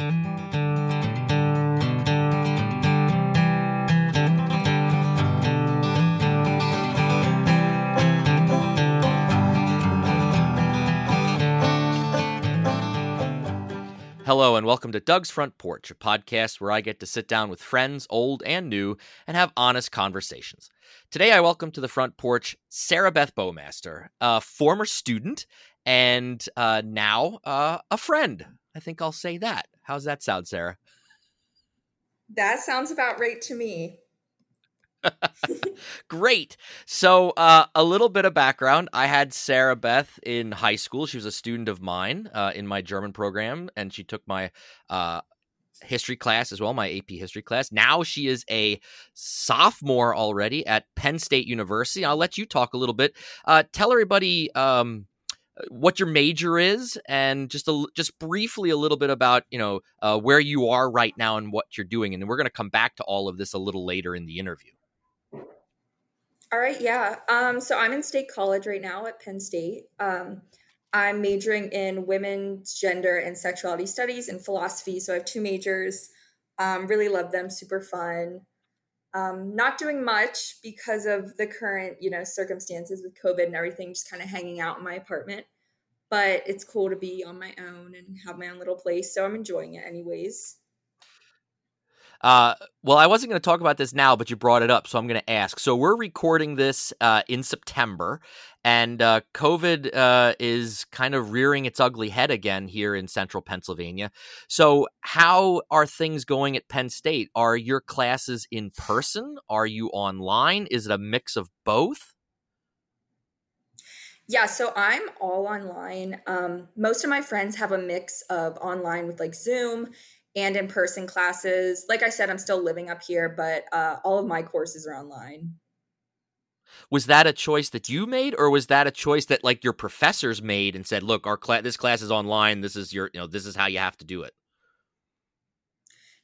Hello, and welcome to Doug's Front Porch, a podcast where I get to sit down with friends, old and new, and have honest conversations. Today, I welcome to the front porch Sarah Beth Bowmaster, a former student and uh, now uh, a friend. I think I'll say that. How's that sound, Sarah? That sounds about right to me. Great. So, uh, a little bit of background. I had Sarah Beth in high school. She was a student of mine uh, in my German program, and she took my uh, history class as well, my AP history class. Now she is a sophomore already at Penn State University. I'll let you talk a little bit. Uh, tell everybody. Um, what your major is and just a, just briefly a little bit about you know uh, where you are right now and what you're doing and we're going to come back to all of this a little later in the interview all right, yeah. Um, so I'm in state college right now at Penn State. Um, I'm majoring in women's gender and sexuality studies and philosophy. So I have two majors. Um, really love them, super fun. Um, not doing much because of the current, you know, circumstances with COVID and everything, just kind of hanging out in my apartment. But it's cool to be on my own and have my own little place. So I'm enjoying it anyways. Uh, well, I wasn't going to talk about this now, but you brought it up, so I'm going to ask. So we're recording this uh, in September, and uh, COVID uh, is kind of rearing its ugly head again here in central Pennsylvania. So, how are things going at Penn State? Are your classes in person? Are you online? Is it a mix of both? Yeah, so I'm all online. Um, most of my friends have a mix of online with like Zoom and in person classes. Like I said, I'm still living up here, but uh, all of my courses are online. Was that a choice that you made, or was that a choice that like your professors made and said, "Look, our class, this class is online. This is your, you know, this is how you have to do it."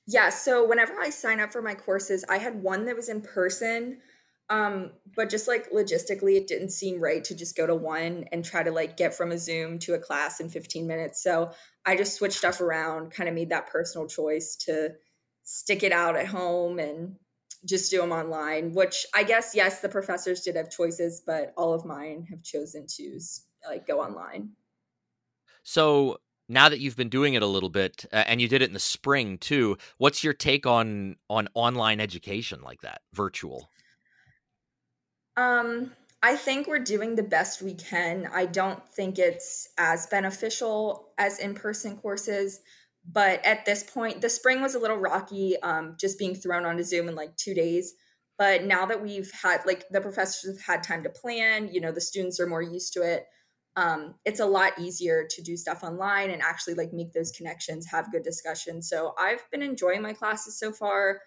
Yeah. So whenever I sign up for my courses, I had one that was in person, um, but just like logistically, it didn't seem right to just go to one and try to like get from a Zoom to a class in 15 minutes. So I just switched stuff around, kind of made that personal choice to stick it out at home and just do them online, which I guess, yes, the professors did have choices, but all of mine have chosen to like go online. So now that you've been doing it a little bit uh, and you did it in the spring too, what's your take on on online education like that, virtual? Um I think we're doing the best we can. I don't think it's as beneficial as in person courses. But at this point, the spring was a little rocky, um, just being thrown onto Zoom in like two days. But now that we've had, like, the professors have had time to plan, you know, the students are more used to it. Um, it's a lot easier to do stuff online and actually like make those connections, have good discussions. So I've been enjoying my classes so far.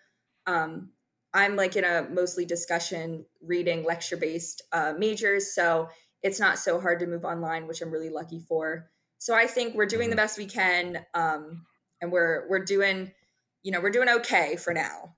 Um, I'm like in a mostly discussion, reading, lecture based uh, majors. So it's not so hard to move online, which I'm really lucky for. So I think we're doing the mm-hmm. best we can, um, and we're we're doing, you know, we're doing okay for now.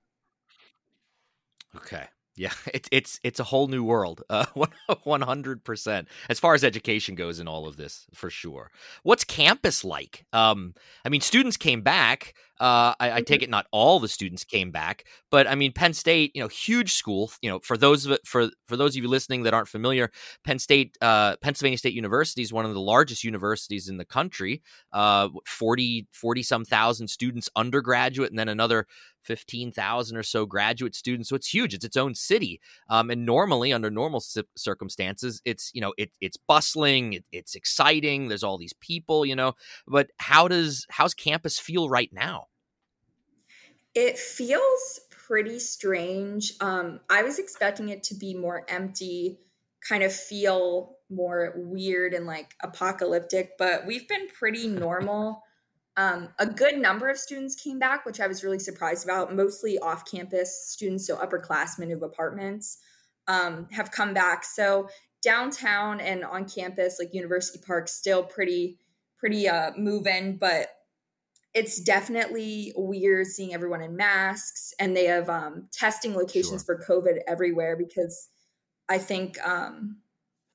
Okay. Yeah, it's it's it's a whole new world, uh, one hundred percent. As far as education goes, in all of this, for sure. What's campus like? Um, I mean, students came back. Uh, I, I, take mm-hmm. it not all the students came back, but I mean, Penn State, you know, huge school. You know, for those of it, for for those of you listening that aren't familiar, Penn State, uh, Pennsylvania State University is one of the largest universities in the country. Uh, 40, 40 some thousand students undergraduate, and then another 15,000 or so graduate students. So it's huge. It's its own city. Um, and normally, under normal circumstances, it's, you know, it, it's bustling, it, it's exciting. There's all these people, you know, but how does, how's campus feel right now? It feels pretty strange. Um, I was expecting it to be more empty, kind of feel more weird and like apocalyptic, but we've been pretty normal. Um, a good number of students came back, which I was really surprised about. Mostly off campus students, so upperclassmen of apartments, um, have come back. So downtown and on campus, like University Park, still pretty pretty uh, move in, but it's definitely weird seeing everyone in masks, and they have um, testing locations sure. for COVID everywhere because I think um,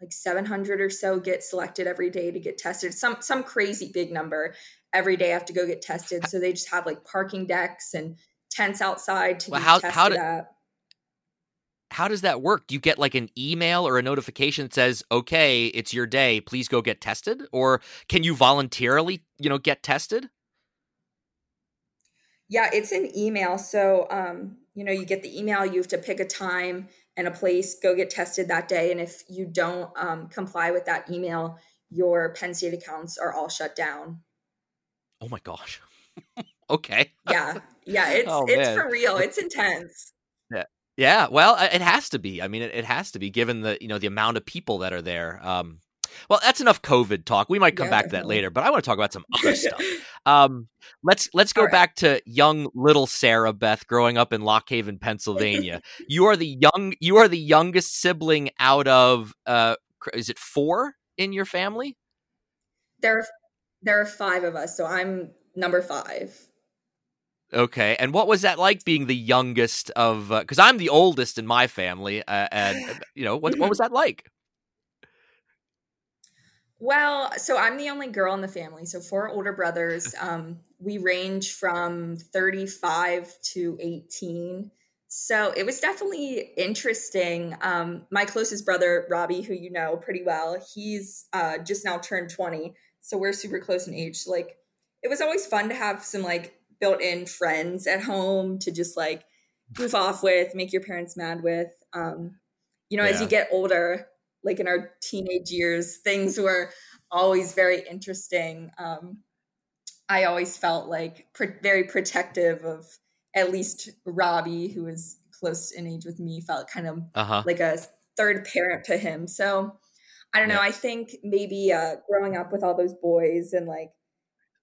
like 700 or so get selected every day to get tested some some crazy big number every day have to go get tested. So they just have like parking decks and tents outside to Well, how- tested how do- at. How does that work? Do you get like an email or a notification that says, "Okay, it's your day. Please go get tested," or can you voluntarily, you know, get tested? Yeah, it's an email. So, um, you know, you get the email, you have to pick a time and a place, go get tested that day. And if you don't um, comply with that email, your Penn State accounts are all shut down. Oh my gosh. okay. Yeah. Yeah. It's, Oh, it's man. for real. It's intense. Yeah, Yeah, well, uh, it has to be. I mean, it, it has to be given the you know the amount of people that are there. Um, well, that's enough COVID talk. We might come Yeah, back to that later, but I want to talk about some other stuff. Um, let's let's go right. back to young little Sarah Beth growing up in Lock Haven, Pennsylvania. you are the young you are the youngest sibling out of uh, is it four in your family? there, are, there are five of us. So I'm number five. Okay, and what was that like being the youngest of? Because I'm the oldest in my family, uh, and you know what what was that like? Well, so I'm the only girl in the family. So four older brothers. Um, we range from 35 to 18. So it was definitely interesting. Um, my closest brother, Robbie, who you know pretty well, he's uh, just now turned 20. So we're super close in age. So, like, it was always fun to have some like built-in friends at home to just like goof off with, make your parents mad with. Um, you know, as you get older, like in our teenage years, things were always very interesting. Um, I always felt like pr- very protective of at least Robbie, who was close in age with me, felt kind of Uh huh. like a third parent to him. So I don't know. Yeah. I think maybe uh, growing up with all those boys and like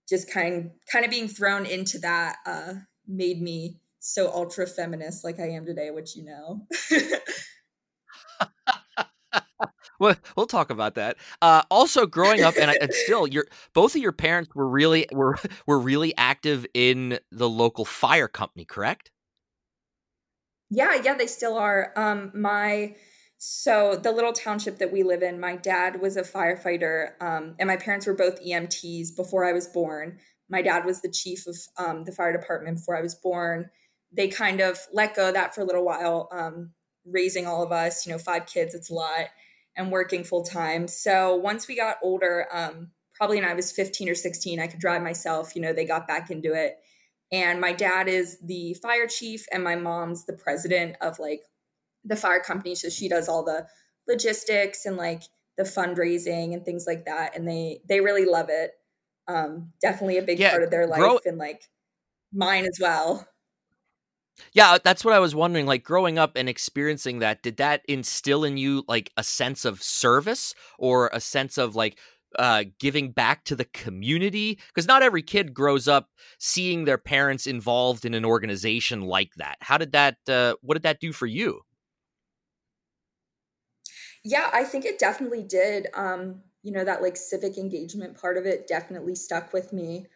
just kind kind of being thrown into that uh, made me so ultra feminist like I am today, which you know. Well, we'll talk about that. Uh, also, growing up, and, I- and still, your both of your parents were really were were really active in the local fire company, correct? Yeah, yeah, they still are. Um, my so the little township that we live in, my dad was a firefighter, um, and my parents were both EMTs before I was born. My dad was the chief of um, the fire department before I was born. They kind of let go of that for a little while, um, raising all of us. You know, five kids, it's a lot, and working full time. So once we got older, um, probably when I was fifteen or sixteen, I could drive myself. You know, they got back into it and my dad is the fire chief and my mom's the president of like the fire company so she does all the logistics and like the fundraising and things like that and they they really love it um definitely a big Yeah, part of their life grow- and like mine as well Yeah, that's what I was wondering. Like growing up and experiencing that, did that instill in you like a sense of service or a sense of like uh, giving back to the community? Because not every kid grows up seeing their parents involved in an organization like that. How did that? Uh, what did that do for you? Yeah, I think it definitely did. Um, you know, that like civic engagement part of it definitely stuck with me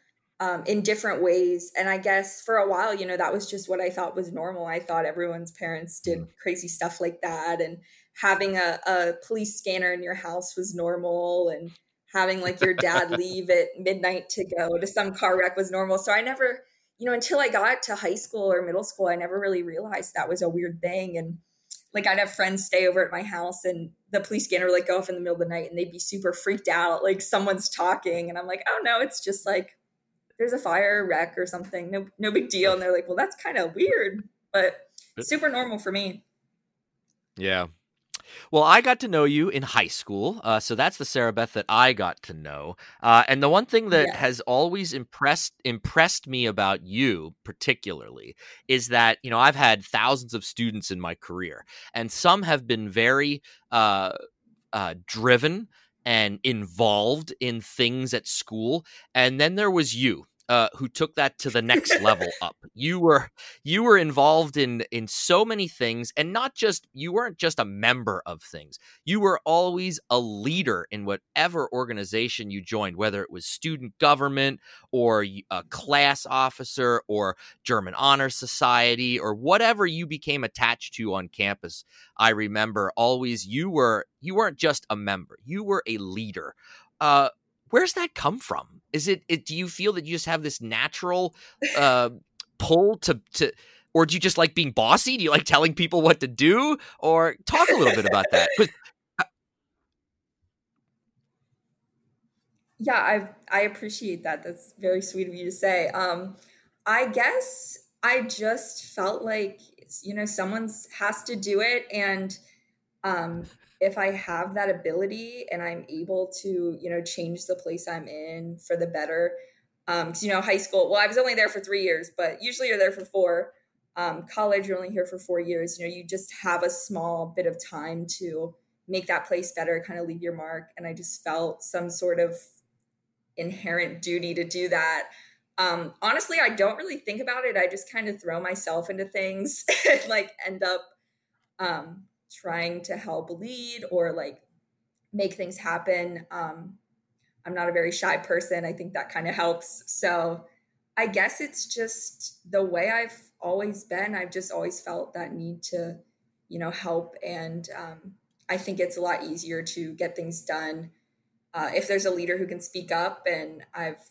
um, in different ways. And I guess for a while, you know, that was just what I thought was normal. I thought everyone's parents did crazy stuff like that. And having a, a police scanner in your house was normal. And having like your dad leave at midnight to go to some car wreck was normal. So I never, you know, until I got to high school or middle school, I never really realized that was a weird thing. And like I'd have friends stay over at my house and the police scanner would like go off in the middle of the night and they'd be super freaked out, like someone's talking. And I'm like, oh no, it's just like there's a fire wreck or something. No, no big deal. And they're like, well, that's kind of weird, but super normal for me. Yeah. Well, I got to know you in high school, uh, so that's the Sarah Beth that I got to know. Uh, and the one thing that Yes. has always impressed impressed me about you, particularly, is that you know I've had thousands of students in my career, and some have been very uh, uh, driven and involved in things at school, and then there was you. Uh, who took that to the next level up? You were you were involved in in so many things and not just you weren't just a member of things. You were always a leader in whatever organization you joined whether it was student government or a class officer or german honor society or whatever you became attached to on campus. I remember always you were you weren't just a member you were a leader. Uh where's that come from? Is it, it do you feel that you just have this natural uh, pull to to or do you just like being bossy? Do you like telling people what to do? Or talk a little bit about that. Yeah, I I appreciate that. That's very sweet of you to say. Um, I guess I just felt like you know someone's has to do it, and um, if I have that ability and I'm able to, you know, change the place I'm in for the better. Um, you know, high school, well, I was only there for three years, but usually you're there for four. Um, college, you're only here for four years. You know, you just have a small bit of time to make that place better, kind of leave your mark. And I just felt some sort of inherent duty to do that. Um, honestly, I don't really think about it. I just kind of throw myself into things and like end up um, trying to help lead or like make things happen. Um, I'm not a very shy person. I think that kind of helps. So I guess it's just the way I've always been. I've just always felt that need to, you know, help. And um, I think it's a lot easier to get things done uh, if there's a leader who can speak up. And I've,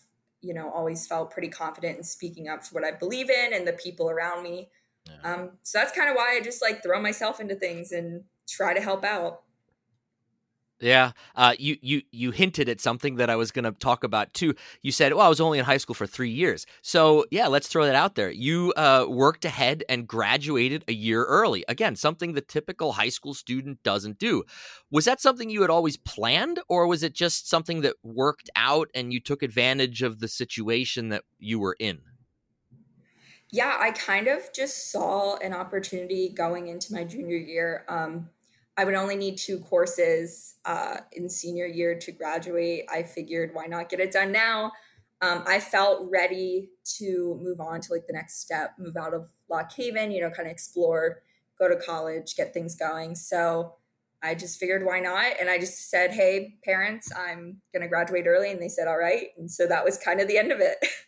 you know, always felt pretty confident in speaking up for what I believe in and the people around me. Yeah. Um, so that's kind of why I just like throw myself into things and try to help out. Yeah, uh, you you you hinted at something that I was going to talk about too. You said, "Well, I was only in high school for three years." So yeah, let's throw that out there. You uh, worked ahead and graduated a year early. Again, something the typical high school student doesn't do. Was that something you had always planned, or was it just something that worked out and you took advantage of the situation that you were in? Yeah, I kind of just saw an opportunity going into my junior year. Um, I would only need two courses uh, in senior year to graduate. I figured, why not get it done now? Um, I felt ready to move on to like the next step, move out of Lock Haven, you know, kind of explore, go to college, get things going. So I just figured, why not? And I just said, hey, parents, I'm going to graduate early. And they said, all right. And so that was kind of the end of it.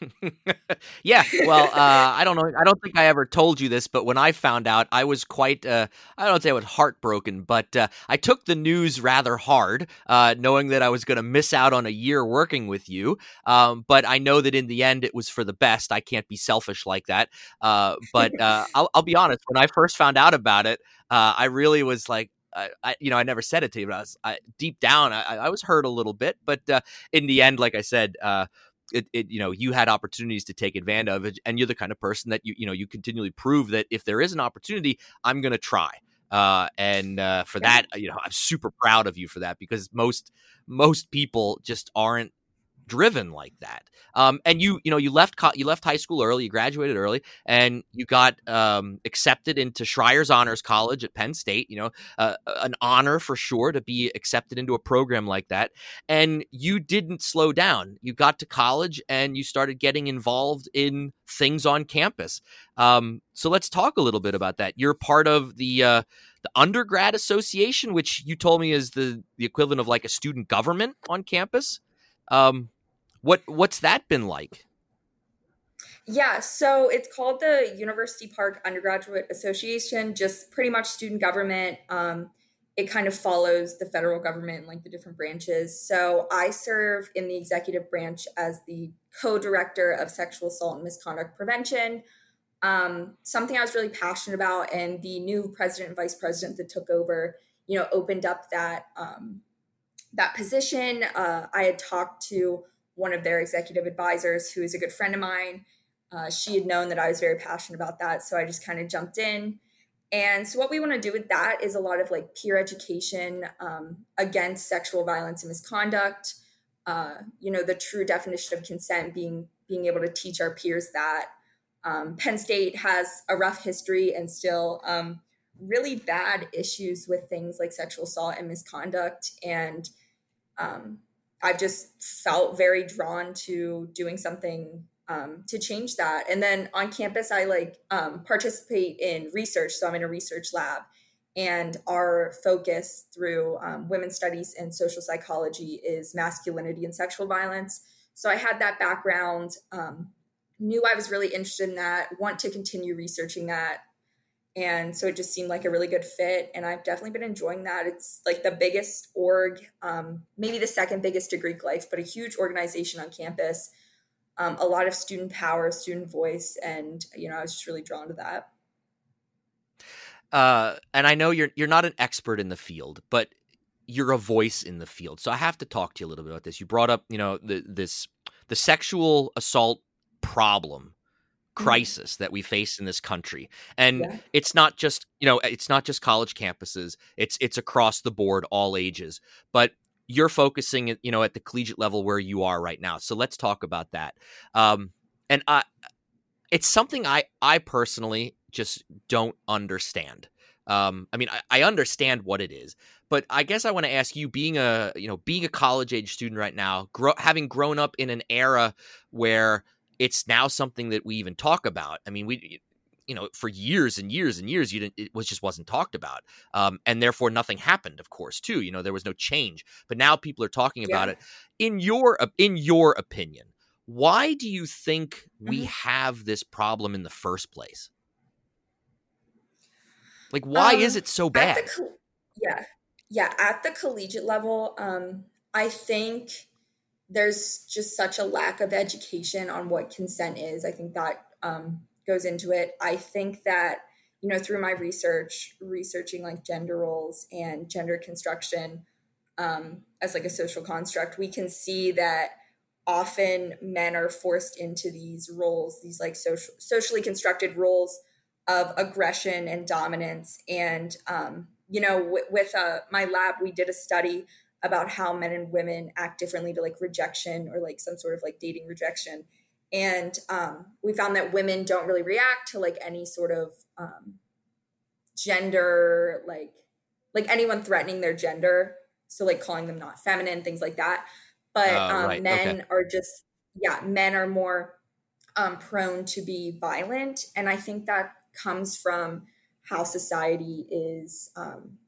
yeah, well, uh, I don't know. I don't think I ever told you this, but when I found out, I was quite, uh, I don't say I was heartbroken, but uh, I took the news rather hard, uh, knowing that I was going to miss out on a year working with you. Um, but I know that in the end, it was for the best. I can't be selfish like that. Uh, but uh, I'll, I'll, be honest, when I first found out about it, I really was like, I, you know, I never said it to you, but I was I, deep down, I, I, was hurt a little bit. But uh, in the end, like I said, uh, it, it, you know you had opportunities to take advantage of and you're the kind of person that you you know you continually prove that if there is an opportunity i'm going to try uh, and uh, for that you know i'm super proud of you for that because most most people just aren't driven like that. Um, and you, you know, you left co- you left high school early, you graduated early, and you got um, accepted into Schreyer's Honors College at Penn State. You know, uh, an honor for sure to be accepted into a program like that. And you didn't slow down. You got to college and you started getting involved in things on campus. Um, so let's talk a little bit about that. You're part of the uh, the undergrad association, which you told me is the the equivalent of like a student government on campus. Um, what what's that been like? Yeah, so it's called the University Park Undergraduate Association, just pretty much student government. Um, it kind of follows the federal government, and like the different branches. So I serve in the executive branch as the co director of sexual assault and misconduct prevention. Um, something I was really passionate about, and the new president and vice president that took over, you know, opened up that um, that position. Uh, I had talked to one of their executive advisors, who is a good friend of mine. Uh, she had known that I was very passionate about that, so I just kind of jumped in. And so, what we want to do with that is a lot of like peer education um, against sexual violence and misconduct. Uh, you know, the true definition of consent being being able to teach our peers that. Um, Penn State has a rough history and still um, really bad issues with things like sexual assault and misconduct, and um, I've just felt very drawn to doing something um, to change that. And then on campus, I like um, participate in research. So I'm in a research lab, and our focus through um, women's studies and social psychology is masculinity and sexual violence. So I had that background, um, knew I was really interested in that, want to continue researching that. And so it just seemed like a really good fit and i've definitely been enjoying that. It's like the biggest org um, maybe the second biggest to greek life but a huge organization on campus. Um, a lot of student power student voice and you know i was just really drawn to that. Uh, and i know you're you're not an expert in the field but you're a voice in the field. So i have to talk to you a little bit about this. You brought up you know the, this the sexual assault problem. Crisis that we face in this country. And yeah. it's not just you know it's not just college campuses it's it's across the board all ages. But you're focusing you know at the collegiate level where you are right now. So let's talk about that. Um and i it's something i i personally just don't understand. Um i mean i, I understand what it is but i guess i want to ask you being a you know being a college age student right now grow, having grown up in an era where it's now something that we even talk about. I mean, we you know for years and years and years you didn't it was just wasn't talked about um, and therefore nothing happened of course too you know there was no change but now people are talking about yeah. it in your in your opinion why do you think we mm-hmm. have this problem in the first place like why um, is it so bad co- yeah yeah at the collegiate level um i think there's just such a lack of education on what consent is. I think that um, goes into it. I think that, you know, through my research, researching like gender roles and gender construction um, as like a social construct, we can see that often men are forced into these roles, these like social, socially constructed roles of aggression and dominance. And, um, you know, w- with uh, my lab, we did a study about how men and women act differently to like rejection or like some sort of like dating rejection and um, we found that women don't really react to like any sort of um, gender like like anyone threatening their gender so like calling them not feminine things like that but uh, um, right. men okay. are just yeah men are more um, prone to be violent and i think that comes from how society is um,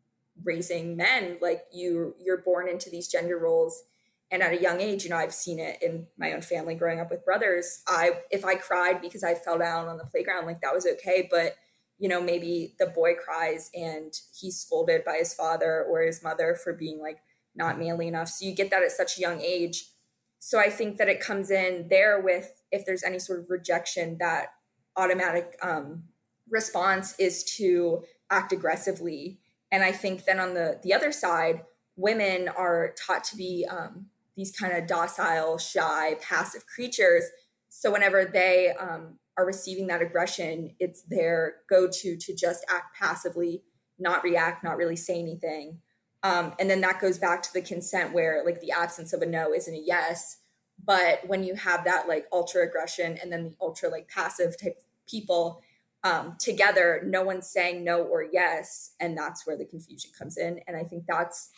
raising men like you you're born into these gender roles. And at a young age you know i've seen it in my own family growing up with brothers. I if i cried because i fell down on the playground like that was okay. But you know maybe the boy cries and he's scolded by his father or his mother for being like not manly enough. So you get that at such a young age. So i think that it comes in there with if there's any sort of rejection that automatic um, response is to act aggressively and i think then on the the other side women are taught to be um, these kind of docile shy passive creatures. So whenever they um, are receiving that aggression it's their go-to to just act passively not react not really say anything. Um, and then that goes back to the consent where like the absence of a no isn't a yes. But when you have that like ultra aggression and then the ultra like passive type people um, together, no one's saying no or yes. And that's where the confusion comes in. And I think that's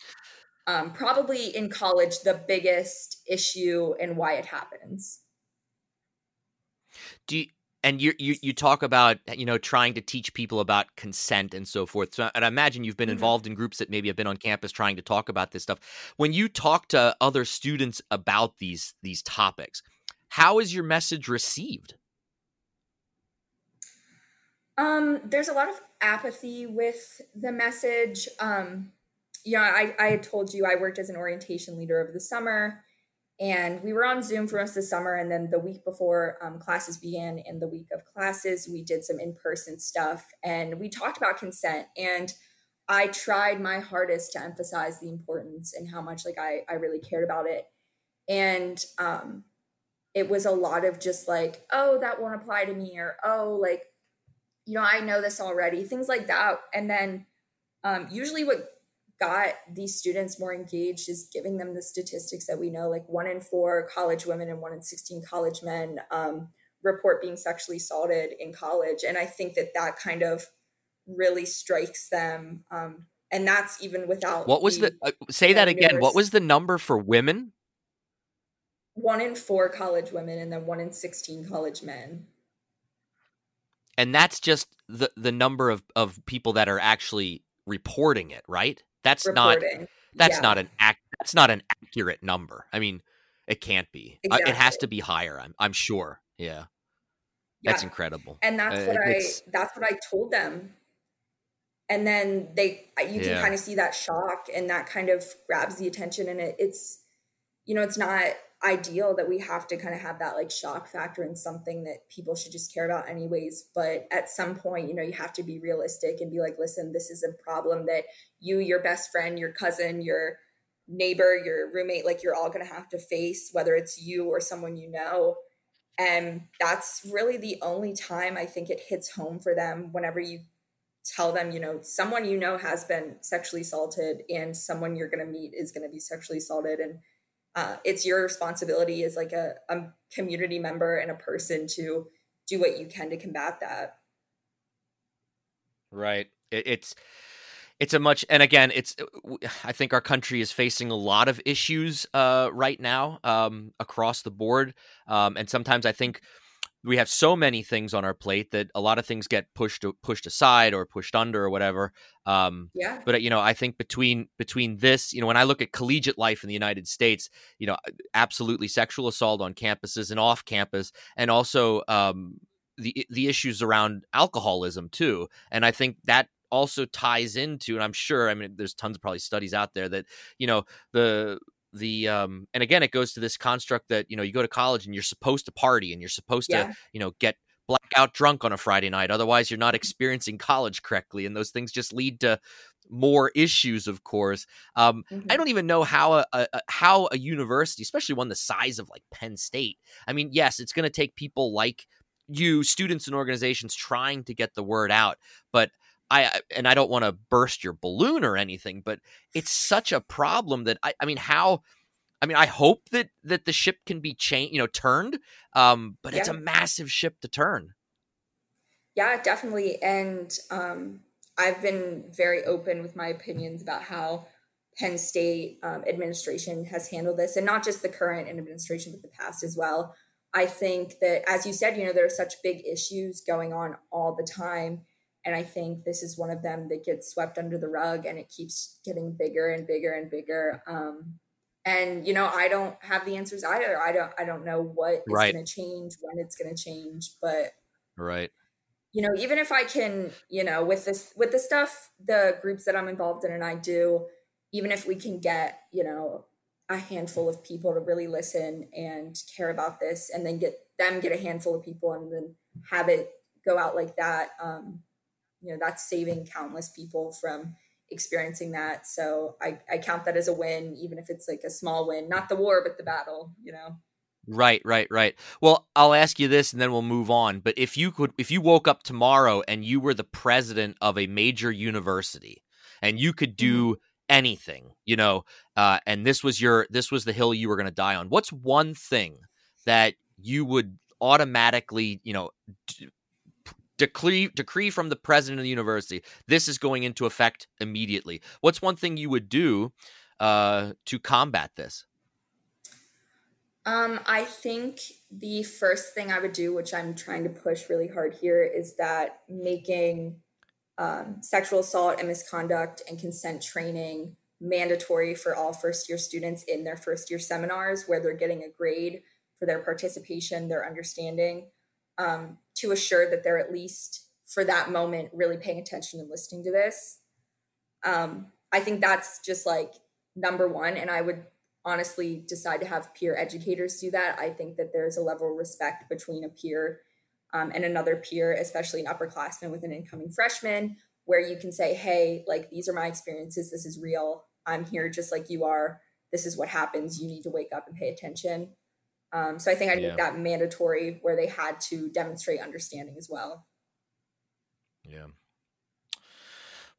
um, probably in college the biggest issue and why it happens. Do you, and you, you you talk about you know trying to teach people about consent and so forth. So, and I imagine you've been mm-hmm. involved in groups that maybe have been on campus trying to talk about this stuff. When you talk to other students about these these topics, how is your message received? Um, there's a lot of apathy with the message. Um, know, I, I had told you I worked as an orientation leader over the summer, and we were on Zoom for most of the summer. And then the week before um, classes began, and the week of classes, we did some in person stuff, and we talked about consent. And I tried my hardest to emphasize the importance and how much like I I really cared about it. And um, it was a lot of just like, oh, that won't apply to me, or oh, like you know, I know this already, things like that. And then um, usually what got these students more engaged is giving them the statistics that we know, like one in four college women and one in 16 college men um, report being sexually assaulted in college. And I think that that kind of really strikes them. Um, and that's even without. What was the, the uh, say that again? What was the number for women? One in four college women and then one in 16 college men and that's just the the number of of people that are actually reporting it right that's reporting. not that's yeah. not an act that's not an accurate number i mean it can't be exactly. uh, it has to be higher i'm i'm sure yeah that's incredible and that's uh, what i that's what i told them and then they you can Yeah. kind of see that shock and that kind of grabs the attention and it, it's you know it's not ideal that we have to kind of have that like shock factor in something that people should just care about anyways. But at some point you know you have to be realistic and be like listen this is a problem that you your best friend your cousin your neighbor your roommate like you're all going to have to face whether it's you or someone you know. And that's really the only time i think it hits home for them whenever you tell them you know someone you know has been sexually assaulted and someone you're going to meet is going to be sexually assaulted and uh, it's your responsibility as like a, a community member and a person to do what you can to combat that Right. It, it's it's a much and again it's i think our country is facing a lot of issues uh, right now um, across the board um, and sometimes i think we have so many things on our plate that a lot of things get pushed pushed aside or pushed under or whatever um, yeah. but you know i think between between this you know when i look at collegiate life in the united states you know absolutely sexual assault on campuses and off campus and also um, the the issues around alcoholism too and i think that also ties into and i'm sure i mean there's tons of probably studies out there that you know the the um and again it goes to this construct that you know you go to college and you're supposed to party and you're supposed Yeah. to you know get blackout drunk on a friday night otherwise you're not experiencing college correctly and those things just lead to more issues of course um Mhm. I don't even know how a, a a- how a university, especially one the size of like Penn State. I mean, yes, it's going to take people like you, students and organizations, trying to get the word out. But I and I don't want to burst your balloon or anything, but it's such a problem that I I mean, how. I mean, I hope that that the ship can be changed, you know, turned. Um, but it's a massive ship to turn. Yeah, definitely. And um, I've been very open with my opinions about how Penn State um, administration has handled this, and not just the current administration, but the past as well. I think that, as you said, you know, there are such big issues going on all the time. And I think this is one of them that gets swept under the rug and it keeps getting bigger and bigger and bigger. Um, and you know, I don't have the answers either. I don't I don't know what is Right. gonna change, when it's gonna change, but Right. you know even if i can you know with this with the stuff the groups that i'm involved in and i do even if we can get you know a handful of people to really listen and care about this and then get them get a handful of people and then have it go out like that um you know that's saving countless people from experiencing that so i i count that as a win even if it's like a small win not the war but the battle you know Right, right, right. Well, I'll ask you this and then we'll move on. But if you could if you woke up tomorrow and you were the president of a major university and you could do anything, you know, uh, and this was your this was the hill you were gonna die on, what's one thing that you would automatically, you know, d- decree decree from the president of the university, this is going into effect immediately. What's one thing you would do uh, to combat this? Um, I think the first thing I would do, which I'm trying to push really hard here, is that making um, sexual assault and misconduct and consent training mandatory for all first year students in their first year seminars, where they're getting a grade for their participation, their understanding, um, to assure that they're at least for that moment really paying attention and listening to this. Um, I think that's just like number one. And I would honestly decide to have peer educators do that. I think that there's a level of respect between a peer um, and another peer, especially an upperclassman with an incoming freshman, where you can say, hey, like these are my experiences. This is real. I'm here just like you are. This is what happens. You need to wake up and pay attention. Um, so I think I'd Yeah. make that mandatory where they had to demonstrate understanding as well. Yeah.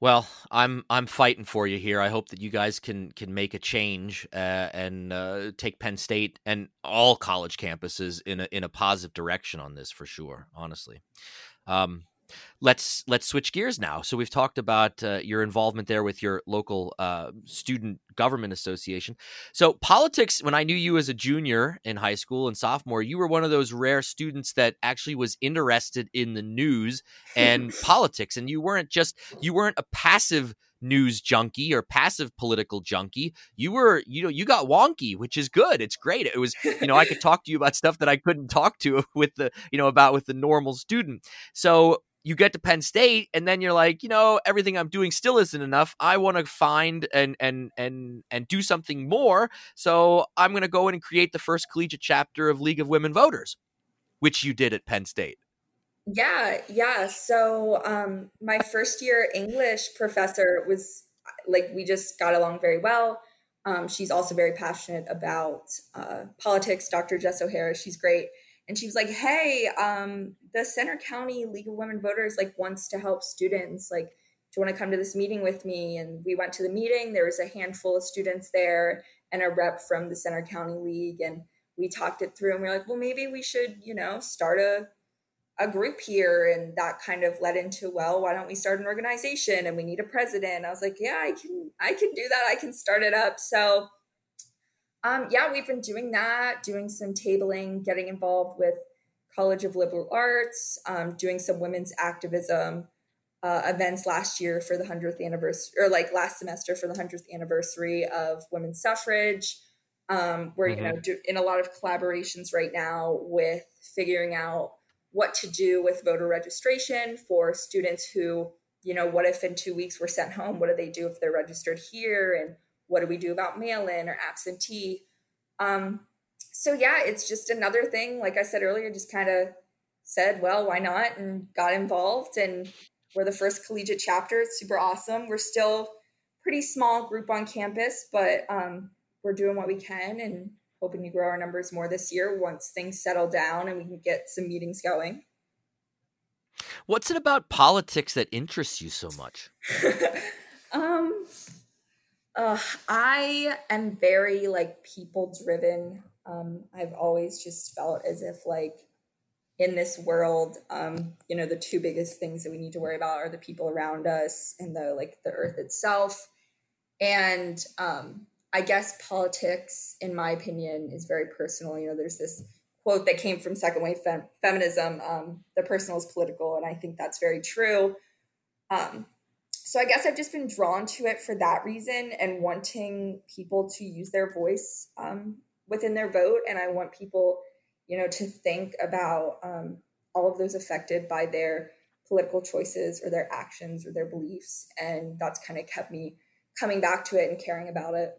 Well, I'm I'm fighting for you here. I hope that you guys can can make a change uh, and uh, take Penn State and all college campuses in a in a positive direction on this for sure. Honestly, um, let's let's switch gears now. So we've talked about uh, your involvement there with your local uh, student government association. So politics. When I knew you as a junior in high school and sophomore, you were one of those rare students that actually was interested in the news and politics, and you weren't just you weren't a passive news junkie or passive political junkie you were you know you got wonky which is good it's great it was you know i could talk to you about stuff that i couldn't talk to with the you know about with the normal student so you get to Penn State and then you're like, you know, everything I'm doing still isn't enough. I want to find and and and and do something more. So I'm going to go in and create the first collegiate chapter of League of Women Voters, which you did at Penn State. Yeah, yeah. So um my first year English professor was like we just got along very well. Um, she's also very passionate about uh, politics. Dr. Jess O'Hara, she's great and she was like hey um, the Centre County league of women voters like wants to help students like do you want to come to this meeting with me? And we went to the meeting. There was a handful of students there and a rep from the Centre County league and we talked it through and we are like well maybe we should you know start a a group here and that kind of led into well why don't we start an organization and we need a president. I was like yeah i can i can do that. I can start it up. So um, yeah, we've been doing that, doing some tabling, getting involved with College of Liberal Arts, um, doing some women's activism uh, events last year for the 100th anniversary, or like last semester for the 100th anniversary of women's suffrage. Um, we're, mm-hmm. you know, do, in a lot of collaborations right now with figuring out what to do with voter registration for students who, you know, what if in two weeks we're sent home? What do they do if they're registered here? And what do we do about mail in or absentee? Um, so yeah, it's just another thing. Like I said earlier, just kind of said, well, why not? And got involved. And we're the first collegiate chapter. It's super awesome. We're still pretty small group on campus, but um, we're doing what we can and hoping to grow our numbers more this year once things settle down and we can get some meetings going. What's it about politics that interests you so much? um, uh, I am very like people driven. Um, I've always just felt as if like in this world, um, you know, the two biggest things that we need to worry about are the people around us and the like the earth itself. And um, I guess politics, in my opinion, is very personal. You know, there's this quote that came from second wave fem- feminism um, the personal is political and i think that's very true um, so I guess I've just been drawn to it for that reason and wanting people to use their voice um, within their vote. And I want people, you know, to think about um, all of those affected by their political choices or their actions or their beliefs. And that's kind of kept me coming back to it and caring about it.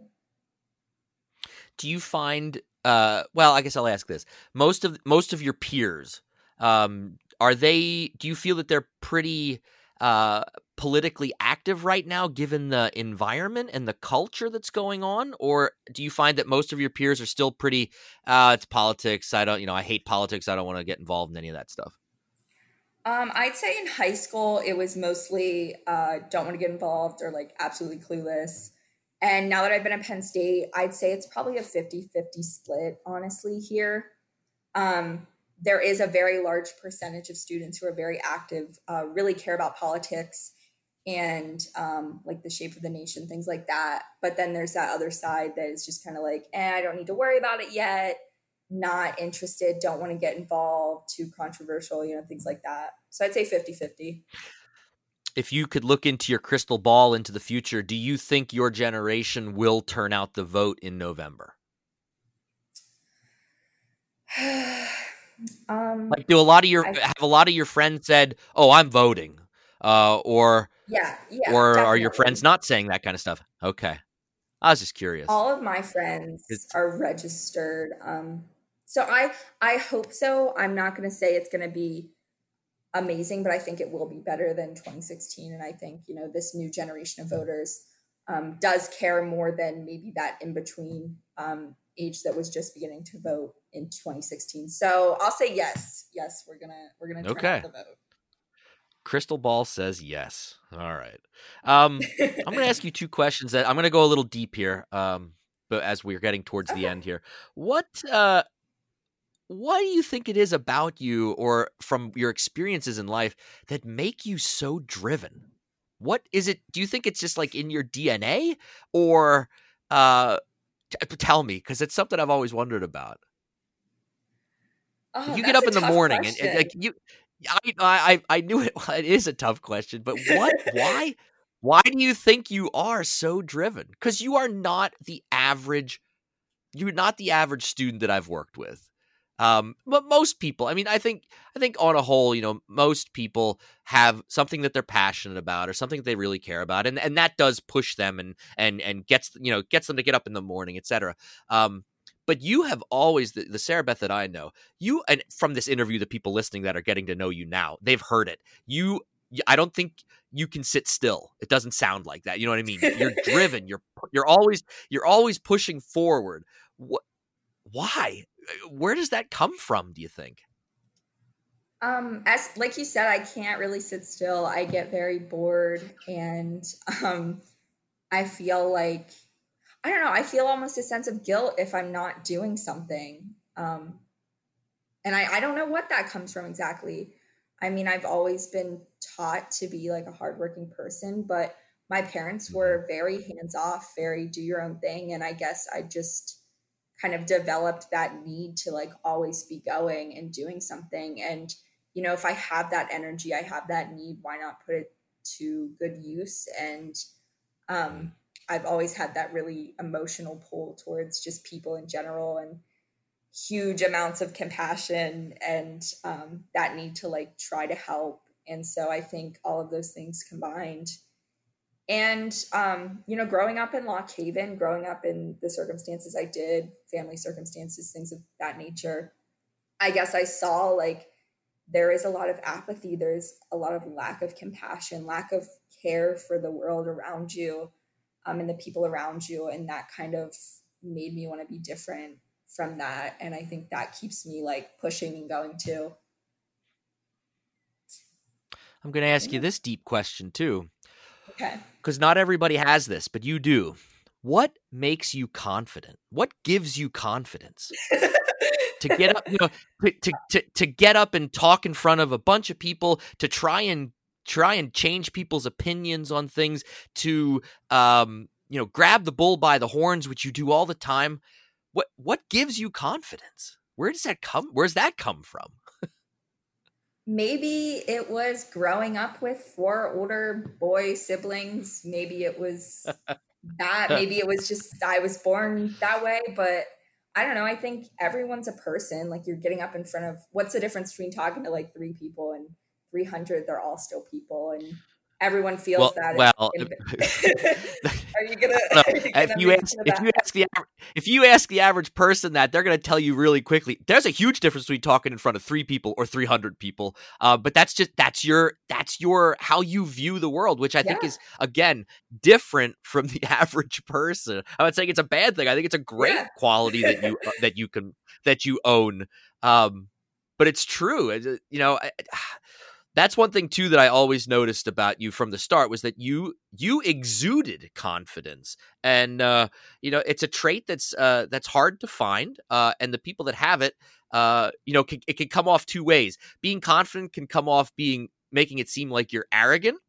Do you find, uh, well, I guess I'll ask this. Most of most of your peers, um, are they? Do you feel that they're pretty uh, politically active right now, given the environment and the culture that's going on, or do you find that most of your peers are still pretty? Uh, it's politics. I don't, you know, I hate politics. I don't want to get involved in any of that stuff. Um, I'd say in high school it was mostly uh, don't want to get involved or like absolutely clueless. And now that I've been at Penn State, I'd say it's probably a 50 50 split, honestly, here. Um, there is a very large percentage of students who are very active, uh, really care about politics and um, like the shape of the nation, things like that. But then there's that other side that is just kind of like, eh, I don't need to worry about it yet, not interested, don't want to get involved, too controversial, you know, things like that. So I'd say 50 50. If you could look into your crystal ball into the future, do you think your generation will turn out the vote in November? Um, like, do a lot of your I, have a lot of your friends said, "Oh, I'm voting," uh, or yeah, yeah, or definitely. are your friends not saying that kind of stuff? Okay, I was just curious. All of my friends it's, are registered, um, so I I hope so. I'm not going to say it's going to be amazing, but I think it will be better than 2016, and I think you know this new generation of voters um, does care more than maybe that in between um, age that was just beginning to vote in 2016. So I'll say yes. Yes, we're gonna we're gonna turn okay. the vote. Crystal Ball says yes. All right. Um, I'm going to ask you two questions that I'm going to go a little deep here. Um, but as we're getting towards the end here, what uh, what do you think it is about you or from your experiences in life that make you so driven? What is it? Do you think it's just like in your DNA or uh, t- uh, tell me because it's something I've always wondered about. Oh, you get up in the morning and, and, like you, I, I I knew it. It is a tough question, but what? why? Why do you think you are so driven? Because you are not the average. You're not the average student that I've worked with. Um, but most people, I mean, I think, I think on a whole, you know, most people have something that they're passionate about or something that they really care about, and and that does push them and and and gets you know gets them to get up in the morning, etc. Um, but you have always the, the Sarah Beth that I know, you and from this interview, the people listening that are getting to know you now, they've heard it. You, I don't think you can sit still. It doesn't sound like that. You know what I mean? You're driven. You're you're always you're always pushing forward. What? Why? Where does that come from? Do you think? Um, as like you said, I can't really sit still. I get very bored, and um, I feel like I don't know. I feel almost a sense of guilt if I'm not doing something. Um, and I, I don't know what that comes from exactly. I mean, I've always been taught to be like a hardworking person, but my parents mm-hmm. were very hands off, very do your own thing. And I guess I just kind of developed that need to like always be going and doing something. And, you know, if I have that energy, I have that need, why not put it to good use? And, um, I've always had that really emotional pull towards just people in general and huge amounts of compassion and um, that need to like try to help. And so I think all of those things combined. And, um, you know, growing up in Lock Haven, growing up in the circumstances I did, family circumstances, things of that nature, I guess I saw like there is a lot of apathy, there's a lot of lack of compassion, lack of care for the world around you um, and the people around you. And that kind of made me want to be different from that. And I think that keeps me like pushing and going too. I'm going to ask you this deep question too. Okay. Because not everybody has this, but you do. What makes you confident? What gives you confidence? to get up, you know, to, to, to, get up and talk in front of a bunch of people, to try and try and change people's opinions on things to um, you know grab the bull by the horns which you do all the time what what gives you confidence where does that come where's that come from maybe it was growing up with four older boy siblings. Maybe it was that. Maybe it was just i was born that way but i don't know. I think everyone's a person. Like you're getting up in front of what's the difference between talking to like three people and 300 they're all still people and everyone feels well, that well are you gonna, are you gonna if you ask if you ask the if you ask the average person that they're gonna tell you really quickly there's a huge difference between talking in front of three people or 300 people uh, but that's just that's your that's your how you view the world which i yeah. think is again different from the average person i'm not saying it's a bad thing i think it's a great yeah. quality that you uh, that you can that you own um but it's true you know I, that's one thing too that I always noticed about you from the start was that you you exuded confidence, and uh, you know it's a trait that's uh, that's hard to find, uh, and the people that have it, uh, you know, can, it can come off two ways. Being confident can come off being making it seem like you're arrogant,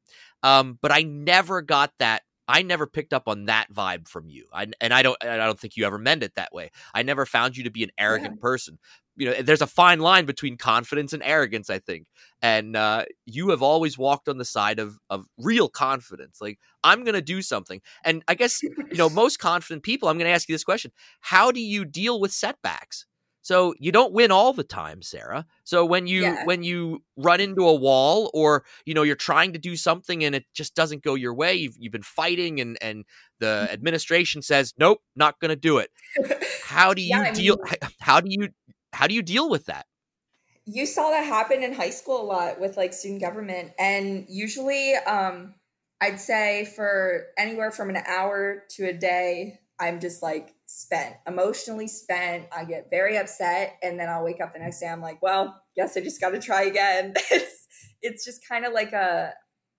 um, but I never got that I never picked up on that vibe from you. I, and I don't I don't think you ever meant it that way. I never found you to be an arrogant yeah. person. You know, there's a fine line between confidence and arrogance, I think. And uh, you have always walked on the side of of real confidence. Like I'm going to do something. And I guess, you know, most confident people, I'm going to ask you this question. How do you deal with setbacks? So you don't win all the time, Sarah. So when you yeah. when you run into a wall or you know you're trying to do something and it just doesn't go your way, you've you've been fighting and and the administration says nope, not going to do it. How do you yeah, deal I mean, how do you how do you deal with that? You saw that happen in high school a lot with like student government and usually um I'd say for anywhere from an hour to a day I'm just like spent, emotionally spent. I get very upset. And then I'll wake up the next day. I'm like, well, guess I just got to try again. it's, it's just kind of like a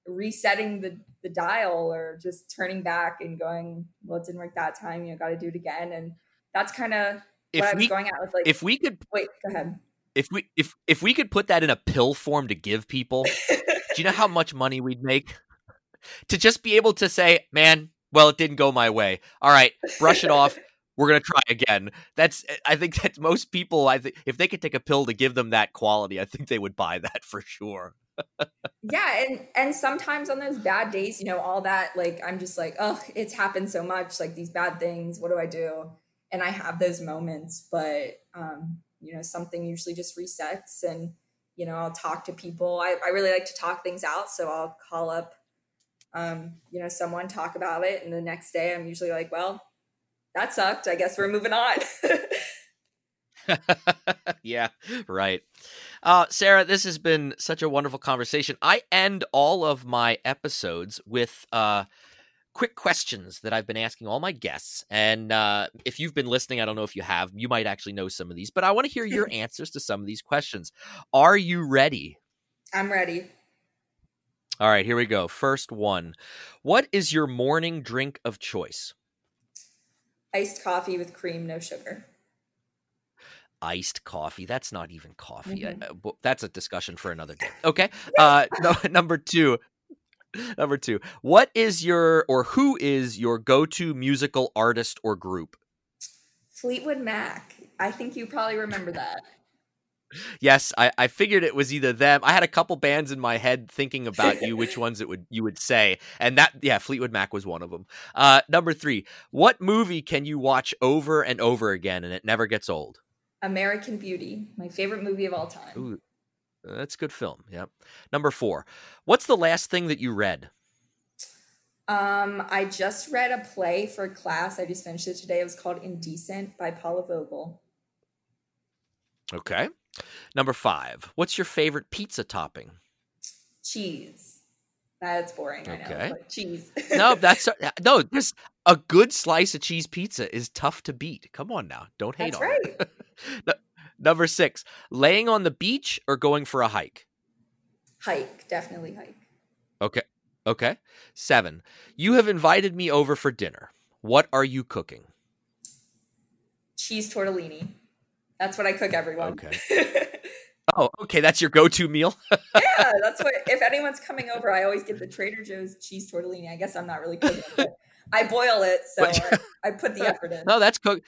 resetting the, the dial or just turning back and going, well, it didn't work that time. You know, got to do it again. And that's kind of what I was we, going at like, if we could wait, go ahead. If we, if, if we could put that in a pill form to give people, do you know how much money we'd make? to just be able to say, man, well, it didn't go my way. All right, brush it off. We're gonna try again. That's eh, I think that most people, I think, if they could take a pill to give them that quality, I think they would buy that for sure. yeah, and and sometimes on those bad days, you know, all that like I'm just like, oh, it's happened so much, like these bad things. What do I do? And I have those moments, but um, you know, something usually just resets and, you know, I'll talk to people. I, I really like to talk things out. So I'll call up, um, you know, someone, talk about it. And the next day I'm usually like, well, that sucked. I guess we're moving on. yeah, right. Uh, Sarah, this has been such a wonderful conversation. I end all of my episodes with uh, quick questions that I've been asking all my guests. And uh, if you've been listening, I don't know if you have, you might actually know some of these, but I want to hear your answers to some of these questions. Are you ready? I'm ready. All right, here we go. First one What is your morning drink of choice? Iced coffee with cream, no sugar iced coffee. That's not even coffee. Mm-hmm. that's a discussion for another day. Okay. Uh, no, number two. Number two. What is your or who is your go-to musical artist or group? Fleetwood Mac. I think you probably remember that. Yes, I, I figured it was either them. I had a couple bands in my head thinking about you, which ones it would you would say, and that yeah, Fleetwood Mac was one of them. Uh, number three, what movie can you watch over and over again and it never gets old? American Beauty, my favorite movie of all time. Ooh, that's a good film. Yep. Number four. What's the last thing that you read? Um, I just read a play for class. I just finished it today. It was called Indecent by Paula Vogel. Okay. Number five. What's your favorite pizza topping? Cheese. That's boring. Okay. Know, cheese. no, that's no. There's a good slice of cheese pizza is tough to beat. Come on now, don't hate that's on right. it. Number six, laying on the beach or going for a hike? Hike, definitely hike. Okay. Okay. Seven, you have invited me over for dinner. What are you cooking? Cheese tortellini. That's what I cook everyone. Okay. oh, okay. That's your go-to meal. yeah, that's what. If anyone's coming over, I always get the Trader Joe's cheese tortellini. I guess I'm not really cooking, but I boil it, so I, I put the effort in. No, that's cook.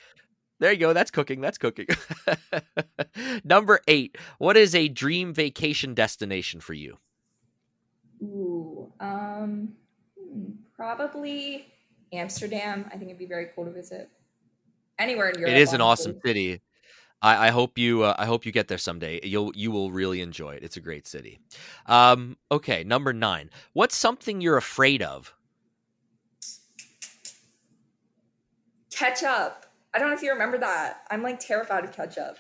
There you go. That's cooking. That's cooking. Number eight. What is a dream vacation destination for you? Ooh, um, hmm, probably Amsterdam. I think it'd be very cool to visit. Anywhere in Europe. It is an awesome city. I, I hope you. Uh, I hope you get there someday. You'll. You will really enjoy it. It's a great city. Um. Okay. Number nine. What's something you're afraid of? Ketchup. I don't know if you remember that. I'm like terrified of ketchup.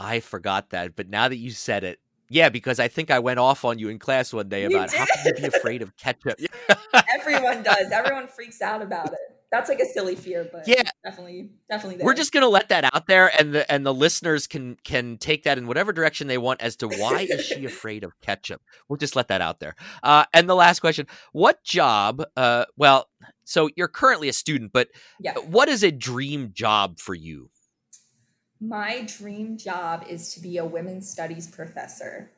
I forgot that, but now that you said it, yeah, because I think I went off on you in class one day about how can you be afraid of ketchup? Everyone does. Everyone freaks out about it. That's like a silly fear, but yeah, definitely, definitely. There. We're just gonna let that out there, and the and the listeners can can take that in whatever direction they want as to why is she afraid of ketchup. We'll just let that out there. Uh, and the last question: What job? Uh, well, so you're currently a student, but yeah. what is a dream job for you? My dream job is to be a women's studies professor.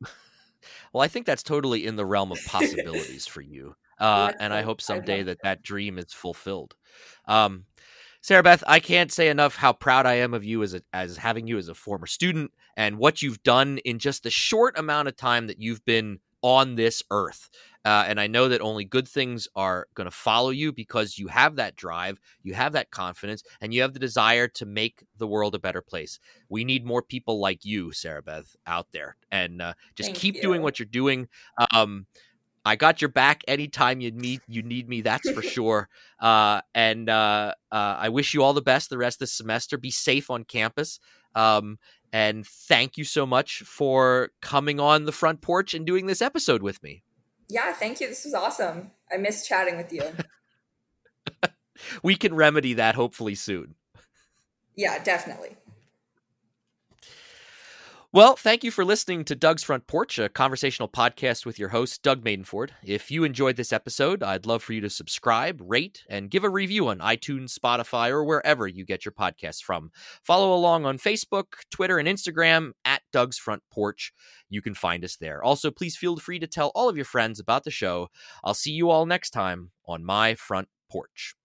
well, I think that's totally in the realm of possibilities for you. Uh, and I hope someday that that dream is fulfilled. Um, Sarah Beth, I can't say enough how proud I am of you as a, as having you as a former student and what you've done in just the short amount of time that you've been on this earth. Uh, and I know that only good things are going to follow you because you have that drive, you have that confidence, and you have the desire to make the world a better place. We need more people like you, Sarah Beth, out there. And uh, just Thank keep you. doing what you're doing. Um, I got your back anytime you need you need me. That's for sure. Uh, and uh, uh, I wish you all the best the rest of the semester. Be safe on campus. Um, and thank you so much for coming on the front porch and doing this episode with me. Yeah, thank you. This was awesome. I missed chatting with you. we can remedy that hopefully soon. Yeah, definitely. Well, thank you for listening to Doug's Front Porch, a conversational podcast with your host, Doug Maidenford. If you enjoyed this episode, I'd love for you to subscribe, rate, and give a review on iTunes, Spotify, or wherever you get your podcasts from. Follow along on Facebook, Twitter, and Instagram at Doug's Front Porch. You can find us there. Also, please feel free to tell all of your friends about the show. I'll see you all next time on My Front Porch.